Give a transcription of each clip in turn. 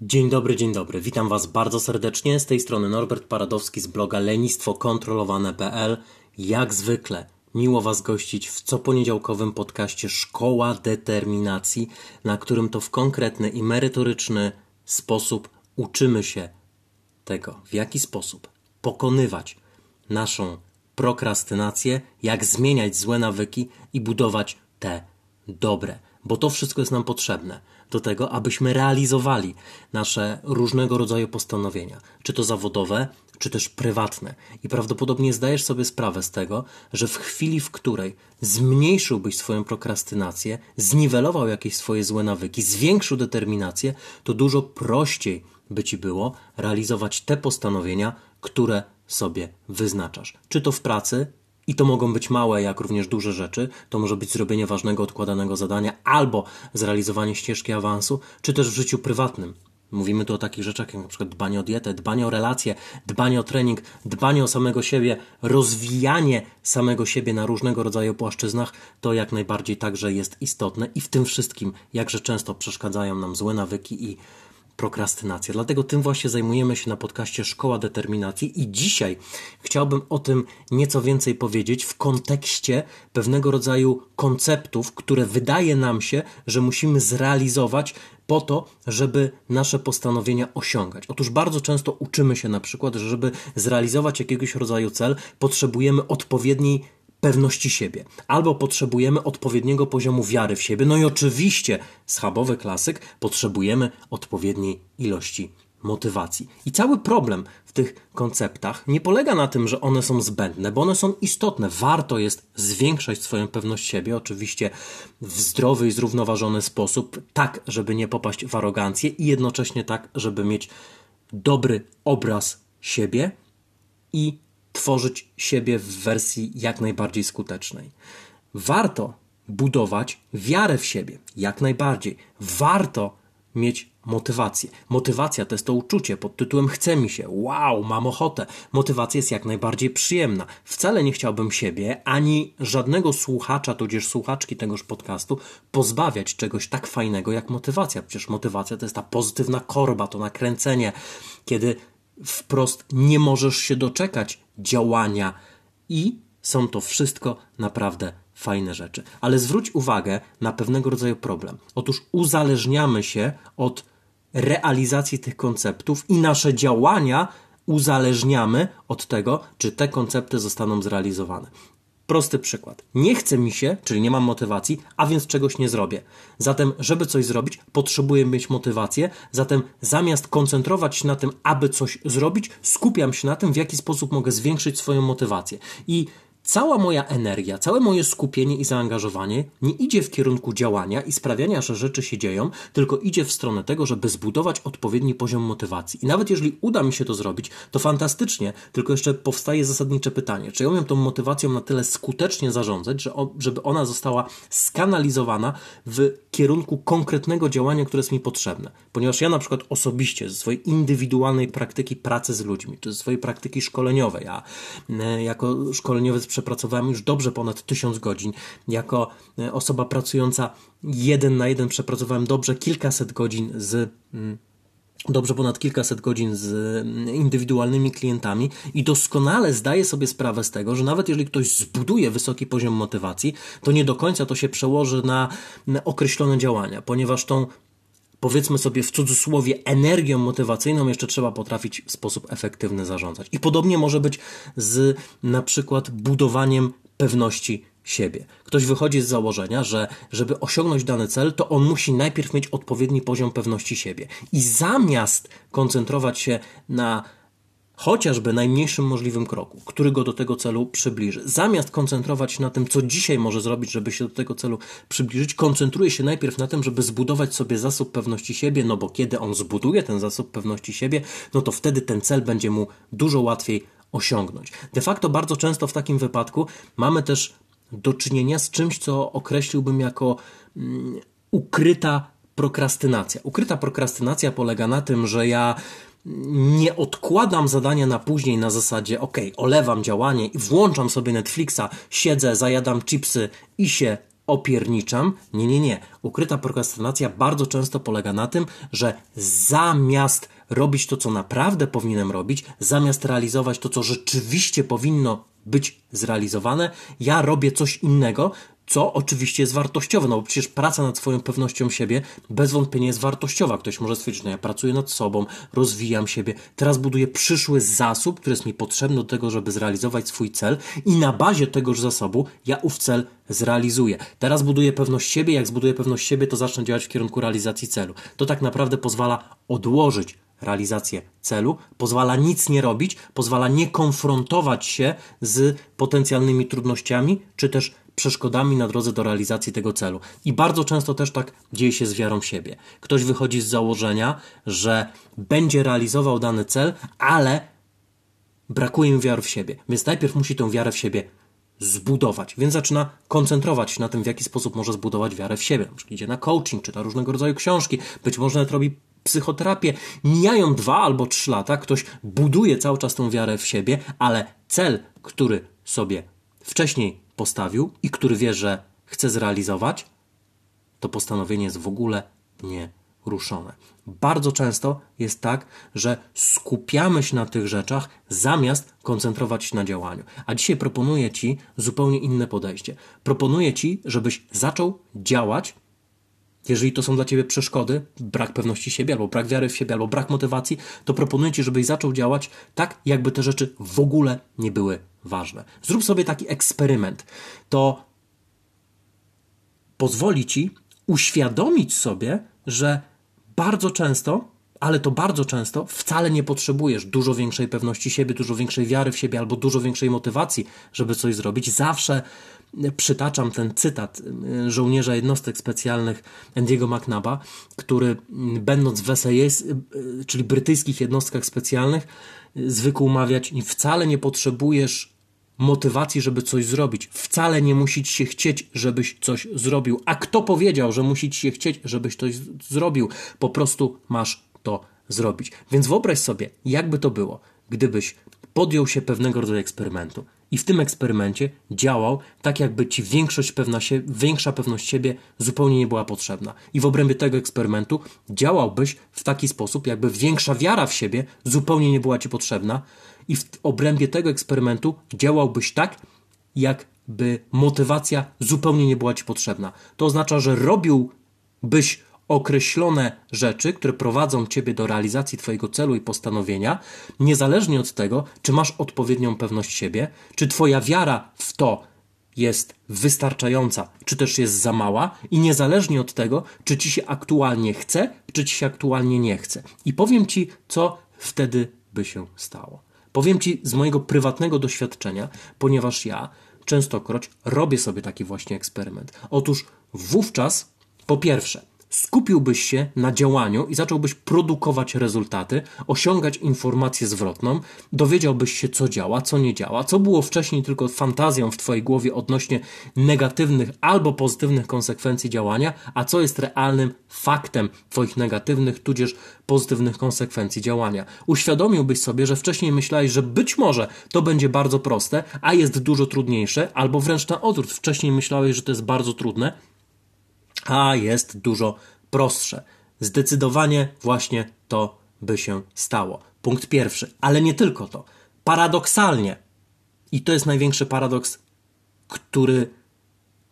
Dzień dobry, dzień dobry. Witam Was bardzo serdecznie. Z tej strony Norbert Paradowski z bloga lenistwokontrolowane.pl. Jak zwykle miło Was gościć w coponiedziałkowym podcaście Szkoła Determinacji, na którym to w konkretny i merytoryczny sposób uczymy się tego, w jaki sposób pokonywać naszą prokrastynację, jak zmieniać złe nawyki i budować te dobre, bo to wszystko jest nam potrzebne do tego, abyśmy realizowali nasze różnego rodzaju postanowienia, czy to zawodowe, czy też prywatne. I prawdopodobnie zdajesz sobie sprawę z tego, że w chwili, w której zmniejszyłbyś swoją prokrastynację, zniwelował jakieś swoje złe nawyki, zwiększył determinację, to dużo prościej by ci było realizować te postanowienia, które sobie wyznaczasz. Czy to w pracy, i to mogą być małe, jak również duże rzeczy. To może być zrobienie ważnego, odkładanego zadania albo zrealizowanie ścieżki awansu, czy też w życiu prywatnym. Mówimy tu o takich rzeczach jak na przykład dbanie o dietę, dbanie o relacje, dbanie o trening, dbanie o samego siebie, rozwijanie samego siebie na różnego rodzaju płaszczyznach, to jak najbardziej także jest istotne i w tym wszystkim jakże często przeszkadzają nam złe nawyki i prokrastynacja. Dlatego tym właśnie zajmujemy się na podcaście Szkoła Determinacji i dzisiaj chciałbym o tym nieco więcej powiedzieć w kontekście pewnego rodzaju konceptów, które wydaje nam się, że musimy zrealizować po to, żeby nasze postanowienia osiągać. Otóż bardzo często uczymy się na przykład, że żeby zrealizować jakiegoś rodzaju cel, potrzebujemy odpowiedniej pewności siebie, albo potrzebujemy odpowiedniego poziomu wiary w siebie, no i oczywiście, schabowy klasyk, potrzebujemy odpowiedniej ilości motywacji. I cały problem w tych konceptach nie polega na tym, że one są zbędne, bo one są istotne. Warto jest zwiększać swoją pewność siebie, oczywiście w zdrowy i zrównoważony sposób, tak, żeby nie popaść w arogancję i jednocześnie tak, żeby mieć dobry obraz siebie i tworzyć siebie w wersji jak najbardziej skutecznej. Warto budować wiarę w siebie, jak najbardziej. Warto mieć motywację. Motywacja to jest to uczucie pod tytułem chce mi się, wow, mam ochotę. Motywacja jest jak najbardziej przyjemna. Wcale nie chciałbym siebie ani żadnego słuchacza, tudzież słuchaczki tegoż podcastu pozbawiać czegoś tak fajnego jak motywacja. Przecież motywacja to jest ta pozytywna korba, to nakręcenie, kiedy wprost nie możesz się doczekać działania i są to wszystko naprawdę fajne rzeczy. Ale zwróć uwagę na pewnego rodzaju problem. Otóż uzależniamy się od realizacji tych konceptów i nasze działania uzależniamy od tego, czy te koncepty zostaną zrealizowane. Prosty przykład. Nie chce mi się, czyli nie mam motywacji, a więc czegoś nie zrobię. Zatem, żeby coś zrobić, potrzebuję mieć motywację. Zatem, zamiast koncentrować się na tym, aby coś zrobić, skupiam się na tym, w jaki sposób mogę zwiększyć swoją motywację. I cała moja energia, całe moje skupienie i zaangażowanie nie idzie w kierunku działania i sprawiania, że rzeczy się dzieją, tylko idzie w stronę tego, żeby zbudować odpowiedni poziom motywacji. I nawet jeżeli uda mi się to zrobić, to fantastycznie, tylko jeszcze powstaje zasadnicze pytanie, czy ja umiem tą motywacją na tyle skutecznie zarządzać, że żeby ona została skanalizowana w kierunku konkretnego działania, które jest mi potrzebne. Ponieważ ja na przykład osobiście ze swojej indywidualnej praktyki pracy z ludźmi, czy ze swojej praktyki szkoleniowej, ja e, jako szkoleniowiec przepracowałem już dobrze ponad tysiąc godzin. Jako e, osoba pracująca jeden na jeden przepracowałem dobrze kilkaset godzin z mm, dobrze ponad kilkaset godzin z mm, indywidualnymi klientami i doskonale zdaję sobie sprawę z tego, że nawet jeżeli ktoś zbuduje wysoki poziom motywacji, to nie do końca to się przełoży na określone działania, ponieważ tą powiedzmy sobie w cudzysłowie, energią motywacyjną jeszcze trzeba potrafić w sposób efektywny zarządzać. I podobnie może być z na przykład budowaniem pewności siebie. Ktoś wychodzi z założenia, że żeby osiągnąć dany cel, to on musi najpierw mieć odpowiedni poziom pewności siebie. I zamiast koncentrować się na chociażby najmniejszym możliwym kroku, który go do tego celu przybliży. Zamiast koncentrować się na tym, co dzisiaj może zrobić, żeby się do tego celu przybliżyć, koncentruje się najpierw na tym, żeby zbudować sobie zasób pewności siebie, no bo kiedy on zbuduje ten zasób pewności siebie, no to wtedy ten cel będzie mu dużo łatwiej osiągnąć. De facto bardzo często w takim wypadku mamy też do czynienia z czymś, co określiłbym jako mm, ukryta prokrastynacja. Ukryta prokrastynacja polega na tym, że ja nie odkładam zadania na później na zasadzie, ok, olewam działanie i włączam sobie Netflixa, siedzę, zajadam chipsy i się opierniczam. Nie, nie, nie. Ukryta prokrastynacja bardzo często polega na tym, że zamiast robić to, co naprawdę powinienem robić, zamiast realizować to, co rzeczywiście powinno być zrealizowane, ja robię coś innego, co oczywiście jest wartościowe, no bo przecież praca nad swoją pewnością siebie bez wątpienia jest wartościowa. Ktoś może stwierdzić, no ja pracuję nad sobą, rozwijam siebie, teraz buduję przyszły zasób, który jest mi potrzebny do tego, żeby zrealizować swój cel i na bazie tegoż zasobu ja ów cel zrealizuję. Teraz buduję pewność siebie, jak zbuduję pewność siebie, to zacznę działać w kierunku realizacji celu. To tak naprawdę pozwala odłożyć realizację celu, pozwala nic nie robić, pozwala nie konfrontować się z potencjalnymi trudnościami, czy też przeszkodami na drodze do realizacji tego celu. I bardzo często też tak dzieje się z wiarą siebie. Ktoś wychodzi z założenia, że będzie realizował dany cel, ale brakuje mu wiary w siebie. Więc najpierw musi tę wiarę w siebie zbudować, więc zaczyna koncentrować się na tym, w jaki sposób może zbudować wiarę w siebie. Na idzie na coaching, czyta różnego rodzaju książki, być może nawet robi psychoterapię. Mijają dwa albo trzy lata, ktoś buduje cały czas tę wiarę w siebie, ale cel, który sobie wcześniej postawił i który wie, że chce zrealizować, to postanowienie jest w ogóle nie ruszone. Bardzo często jest tak, że skupiamy się na tych rzeczach zamiast koncentrować się na działaniu. A dzisiaj proponuję Ci zupełnie inne podejście. Proponuję Ci, żebyś zaczął działać jeżeli to są dla ciebie przeszkody, brak pewności siebie, albo brak wiary w siebie, albo brak motywacji, to proponuję ci, żebyś zaczął działać tak, jakby te rzeczy w ogóle nie były ważne. Zrób sobie taki eksperyment. To pozwoli ci uświadomić sobie, że bardzo często, ale to bardzo często, wcale nie potrzebujesz dużo większej pewności siebie, dużo większej wiary w siebie albo dużo większej motywacji, żeby coś zrobić. Zawsze przytaczam ten cytat y, żołnierza jednostek specjalnych Andiego McNaba, który mm, będąc w SAS, y, y, czyli brytyjskich jednostkach specjalnych, zwykł mawiać, wcale nie potrzebujesz motywacji, żeby coś zrobić. Wcale nie musi ci się chcieć, żebyś coś zrobił. A kto powiedział, że musi ci się chcieć, żebyś coś zrobił? Po prostu masz to zrobić. Więc wyobraź sobie, jakby to było, gdybyś podjął się pewnego rodzaju eksperymentu i w tym eksperymencie działał tak, jakby ci większość pewna się, większa pewność siebie zupełnie nie była potrzebna. I w obrębie tego eksperymentu działałbyś w taki sposób, jakby większa wiara w siebie zupełnie nie była ci potrzebna. I w obrębie tego eksperymentu działałbyś tak, jakby motywacja zupełnie nie była ci potrzebna. To oznacza, że robiłbyś określone rzeczy, które prowadzą Ciebie do realizacji Twojego celu i postanowienia, niezależnie od tego, czy masz odpowiednią pewność siebie, czy Twoja wiara w to jest wystarczająca, czy też jest za mała, i niezależnie od tego, czy Ci się aktualnie chce, czy Ci się aktualnie nie chce. I powiem Ci, co wtedy by się stało. Powiem Ci z mojego prywatnego doświadczenia, ponieważ ja częstokroć robię sobie taki właśnie eksperyment. Otóż wówczas, po pierwsze, skupiłbyś się na działaniu i zacząłbyś produkować rezultaty, osiągać informację zwrotną, dowiedziałbyś się, co działa, co nie działa, co było wcześniej tylko fantazją w Twojej głowie odnośnie negatywnych albo pozytywnych konsekwencji działania, a co jest realnym faktem Twoich negatywnych, tudzież pozytywnych konsekwencji działania. Uświadomiłbyś sobie, że wcześniej myślałeś, że być może to będzie bardzo proste, a jest dużo trudniejsze, albo wręcz na odwrót, wcześniej myślałeś, że to jest bardzo trudne, a jest dużo prostsze. Zdecydowanie właśnie to by się stało. Punkt pierwszy, ale nie tylko to. Paradoksalnie, i to jest największy paradoks, który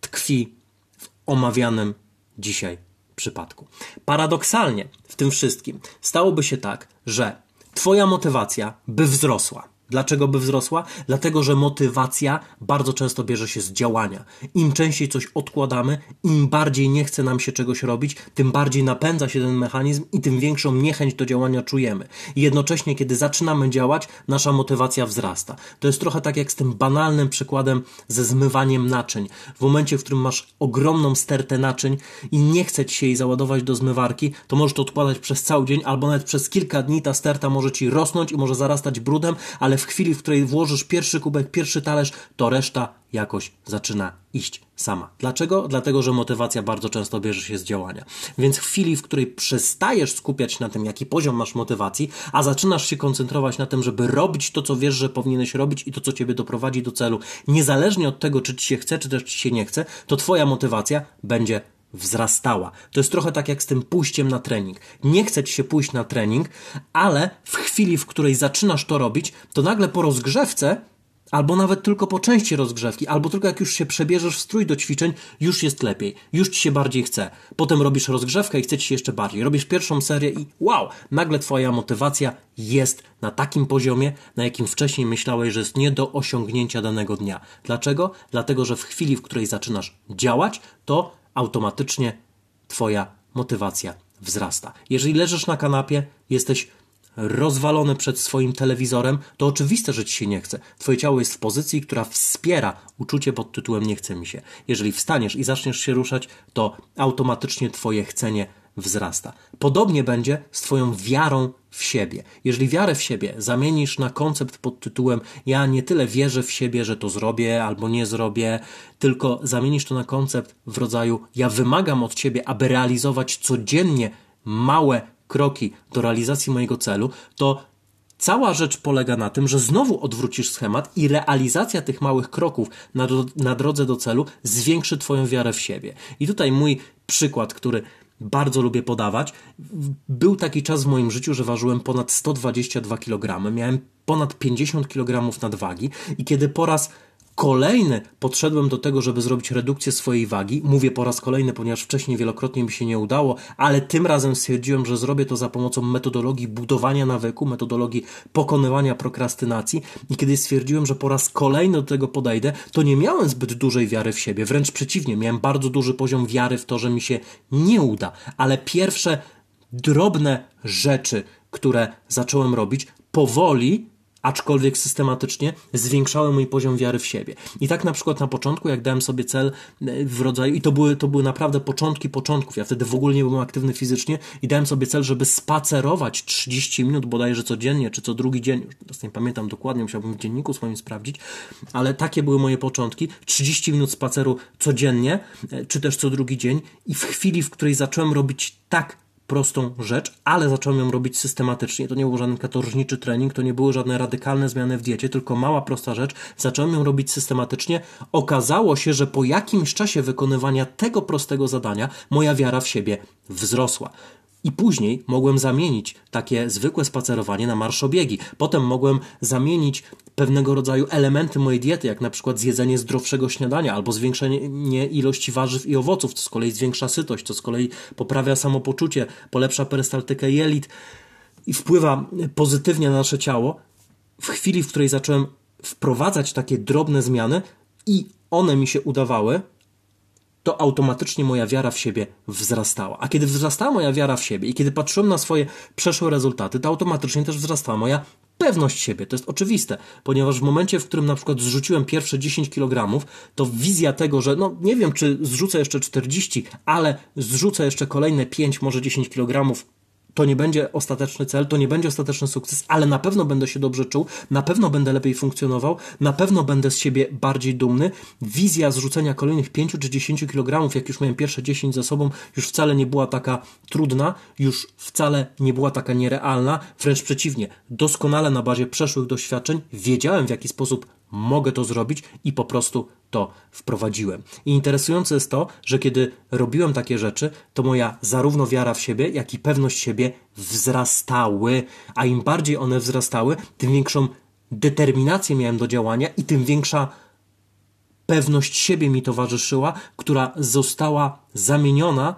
tkwi w omawianym dzisiaj przypadku. Paradoksalnie w tym wszystkim stałoby się tak, że Twoja motywacja by wzrosła Dlaczego by wzrosła? Dlatego, że motywacja bardzo często bierze się z działania. Im częściej coś odkładamy, im bardziej nie chce nam się czegoś robić, tym bardziej napędza się ten mechanizm i tym większą niechęć do działania czujemy. I jednocześnie, kiedy zaczynamy działać, nasza motywacja wzrasta. To jest trochę tak jak z tym banalnym przykładem ze zmywaniem naczyń. W momencie, w którym masz ogromną stertę naczyń i nie chce ci się jej załadować do zmywarki, to możesz to odkładać przez cały dzień albo nawet przez kilka dni ta sterta może ci rosnąć i może zarastać brudem, ale w chwili, w której włożysz pierwszy kubek, pierwszy talerz, to reszta jakoś zaczyna iść sama. Dlaczego? Dlatego, że motywacja bardzo często bierze się z działania. Więc w chwili, w której przestajesz skupiać się na tym, jaki poziom masz motywacji, a zaczynasz się koncentrować na tym, żeby robić to, co wiesz, że powinieneś robić i to, co ciebie doprowadzi do celu, niezależnie od tego, czy ci się chce, czy też ci się nie chce, to twoja motywacja będzie wzrastała. To jest trochę tak jak z tym pójściem na trening. Nie chce ci się pójść na trening, ale w chwili, w której zaczynasz to robić, to nagle po rozgrzewce albo nawet tylko po części rozgrzewki, albo tylko jak już się przebierzesz w strój do ćwiczeń, już jest lepiej, już ci się bardziej chce. Potem robisz rozgrzewkę i chce ci się jeszcze bardziej. Robisz pierwszą serię i wow, nagle twoja motywacja jest na takim poziomie, na jakim wcześniej myślałeś, że jest nie do osiągnięcia danego dnia. Dlaczego? Dlatego, że w chwili, w której zaczynasz działać, to automatycznie twoja motywacja wzrasta. Jeżeli leżysz na kanapie, jesteś rozwalony przed swoim telewizorem, to oczywiste, że ci się nie chce. Twoje ciało jest w pozycji, która wspiera uczucie pod tytułem nie chce mi się. Jeżeli wstaniesz i zaczniesz się ruszać, to automatycznie twoje chcenie wzrasta. Podobnie będzie z Twoją wiarą w siebie. Jeżeli wiarę w siebie zamienisz na koncept pod tytułem ja nie tyle wierzę w siebie, że to zrobię albo nie zrobię, tylko zamienisz to na koncept w rodzaju ja wymagam od Ciebie, aby realizować codziennie małe kroki do realizacji mojego celu, to Cała rzecz polega na tym, że znowu odwrócisz schemat i realizacja tych małych kroków na, na, drodze do celu zwiększy Twoją wiarę w siebie. I tutaj mój przykład, który bardzo lubię podawać. Był taki czas w moim życiu, że ważyłem ponad 122 kg, miałem ponad 50 kg nadwagi i kiedy po raz kolejny podszedłem do tego, żeby zrobić redukcję swojej wagi. Mówię po raz kolejny, ponieważ wcześniej wielokrotnie mi się nie udało, ale tym razem stwierdziłem, że zrobię to za pomocą metodologii budowania nawyku, metodologii pokonywania prokrastynacji. I kiedy stwierdziłem, że po raz kolejny do tego podejdę, to nie miałem zbyt dużej wiary w siebie. Wręcz przeciwnie, miałem bardzo duży poziom wiary w to, że mi się nie uda. Ale pierwsze drobne rzeczy, które zacząłem robić, powoli aczkolwiek systematycznie zwiększały mój poziom wiary w siebie. I tak na przykład na początku, jak dałem sobie cel e, w rodzaju, i to były, to były naprawdę początki początków, ja wtedy w ogóle nie byłem aktywny fizycznie i dałem sobie cel, żeby spacerować 30 minut bodajże codziennie, czy co drugi dzień, już nie pamiętam dokładnie, musiałbym w dzienniku swoim sprawdzić, ale takie były moje początki, 30 minut spaceru codziennie, e, czy też co drugi dzień. I w chwili, w której zacząłem robić tak prostą rzecz, ale zacząłem ją robić systematycznie. To nie był żaden katorżniczy trening, to nie były żadne radykalne zmiany w diecie, tylko mała, prosta rzecz. Zacząłem ją robić systematycznie. Okazało się, że po jakimś czasie wykonywania tego prostego zadania moja wiara w siebie wzrosła. I później mogłem zamienić takie zwykłe spacerowanie na marszobiegi. Potem mogłem zamienić pewnego rodzaju elementy mojej diety, jak na przykład zjedzenie zdrowszego śniadania albo zwiększenie ilości warzyw i owoców, co z kolei zwiększa sytość, co z kolei poprawia samopoczucie, polepsza perystaltykę jelit i wpływa pozytywnie na nasze ciało. W chwili, w której zacząłem wprowadzać takie drobne zmiany i one mi się udawały, to automatycznie moja wiara w siebie wzrastała. A kiedy wzrastała moja wiara w siebie i kiedy patrzyłem na swoje przeszłe rezultaty, to automatycznie też wzrastała moja pewność siebie. To jest oczywiste, ponieważ w momencie, w którym na przykład zrzuciłem pierwsze 10 kg, to wizja tego, że no nie wiem, czy zrzucę jeszcze 40, ale zrzucę jeszcze kolejne 5, może 10 kg to nie będzie ostateczny cel, to nie będzie ostateczny sukces, ale na pewno będę się dobrze czuł, na pewno będę lepiej funkcjonował, na pewno będę z siebie bardziej dumny. Wizja zrzucenia kolejnych 5 czy 10 kg, jak już miałem pierwsze 10 za sobą, już wcale nie była taka trudna, już wcale nie była taka nierealna, wręcz przeciwnie, doskonale na bazie przeszłych doświadczeń wiedziałem w jaki sposób mogę to zrobić i po prostu to wprowadziłem. I interesujące jest to, że kiedy robiłem takie rzeczy, to moja zarówno wiara w siebie, jak i pewność siebie wzrastały, a im bardziej one wzrastały, tym większą determinację miałem do działania i tym większa pewność siebie mi towarzyszyła, która została zamieniona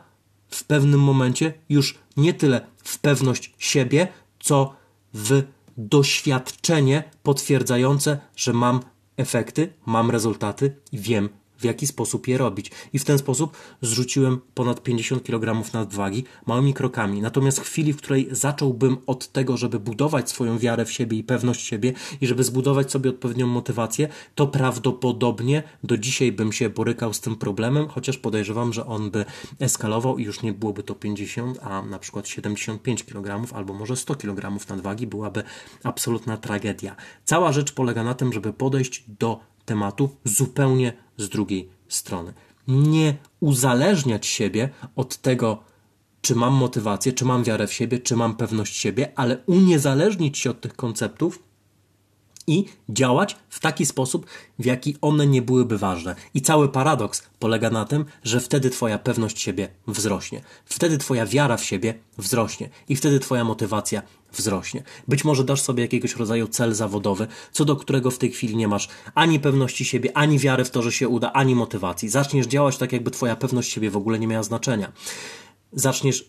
w pewnym momencie już nie tyle w pewność siebie, co w doświadczenie potwierdzające, że mam efekty, mam rezultaty i wiem, w jaki sposób je robić. I w ten sposób zrzuciłem ponad 50 kg nadwagi małymi krokami. Natomiast w chwili, w której zacząłbym od tego, żeby budować swoją wiarę w siebie i pewność siebie i żeby zbudować sobie odpowiednią motywację, to prawdopodobnie do dzisiaj bym się borykał z tym problemem, chociaż podejrzewam, że on by eskalował i już nie byłoby to 50, a na przykład 75 kg albo może 100 kg nadwagi byłaby absolutna tragedia. Cała rzecz polega na tym, żeby podejść do tematu zupełnie z drugiej strony. nie uzależniać siebie od tego, czy mam motywację, czy mam wiarę w siebie, czy mam pewność siebie, ale uniezależnić się od tych konceptów i działać w taki sposób, w jaki one nie byłyby ważne. I cały paradoks polega na tym, że wtedy Twoja pewność siebie wzrośnie. Wtedy Twoja wiara w siebie wzrośnie. I wtedy Twoja motywacja wzrośnie. Być może dasz sobie jakiegoś rodzaju cel zawodowy, co do którego w tej chwili nie masz ani pewności siebie, ani wiary w to, że się uda, ani motywacji. Zaczniesz działać tak, jakby Twoja pewność siebie w ogóle nie miała znaczenia. Zaczniesz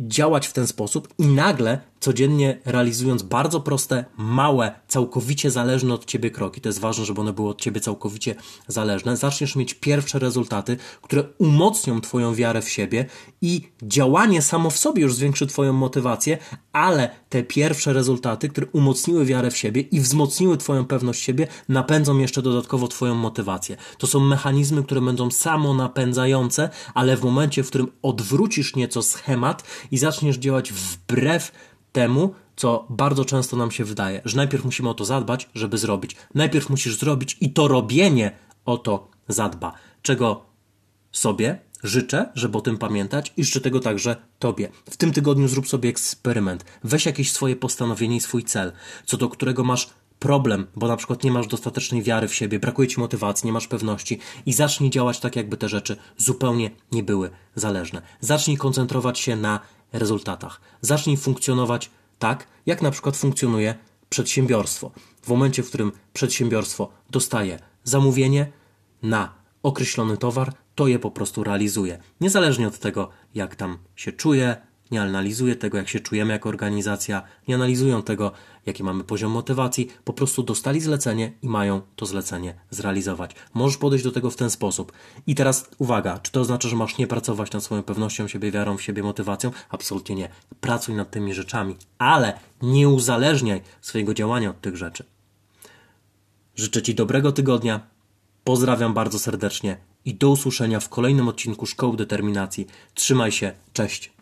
działać w ten sposób i nagle codziennie realizując bardzo proste, małe, całkowicie zależne od ciebie kroki, to jest ważne, żeby one były od ciebie całkowicie zależne, zaczniesz mieć pierwsze rezultaty, które umocnią twoją wiarę w siebie i działanie samo w sobie już zwiększy twoją motywację, ale te pierwsze rezultaty, które umocniły wiarę w siebie i wzmocniły twoją pewność siebie, napędzą jeszcze dodatkowo twoją motywację. To są mechanizmy, które będą samo napędzające, ale w momencie, w którym odwrócisz nieco schemat i zaczniesz działać wbrew temu, co bardzo często nam się wydaje, że najpierw musimy o to zadbać, żeby zrobić. Najpierw musisz zrobić i to robienie o to zadba. Czego sobie życzę, żeby o tym pamiętać i życzę tego także Tobie. W tym tygodniu zrób sobie eksperyment. Weź jakieś swoje postanowienie i swój cel, co do którego masz problem, bo na przykład nie masz dostatecznej wiary w siebie, brakuje ci motywacji, nie masz pewności i zacznij działać tak, jakby te rzeczy zupełnie nie były zależne. Zacznij koncentrować się na rezultatach. Zacznij funkcjonować tak, jak na przykład funkcjonuje przedsiębiorstwo. W momencie, w którym przedsiębiorstwo dostaje zamówienie na określony towar, to je po prostu realizuje. Niezależnie od tego, jak tam się czuje, nie analizuje tego, jak się czujemy jako organizacja, nie analizują tego, jaki mamy poziom motywacji, po prostu dostali zlecenie i mają to zlecenie zrealizować. Możesz podejść do tego w ten sposób. I teraz uwaga, czy to oznacza, że masz nie pracować nad swoją pewnością siebie, wiarą w siebie, motywacją? Absolutnie nie. Pracuj nad tymi rzeczami, ale nie uzależniaj swojego działania od tych rzeczy. Życzę Ci dobrego tygodnia. Pozdrawiam bardzo serdecznie i do usłyszenia w kolejnym odcinku Szkoły Determinacji. Trzymaj się, cześć.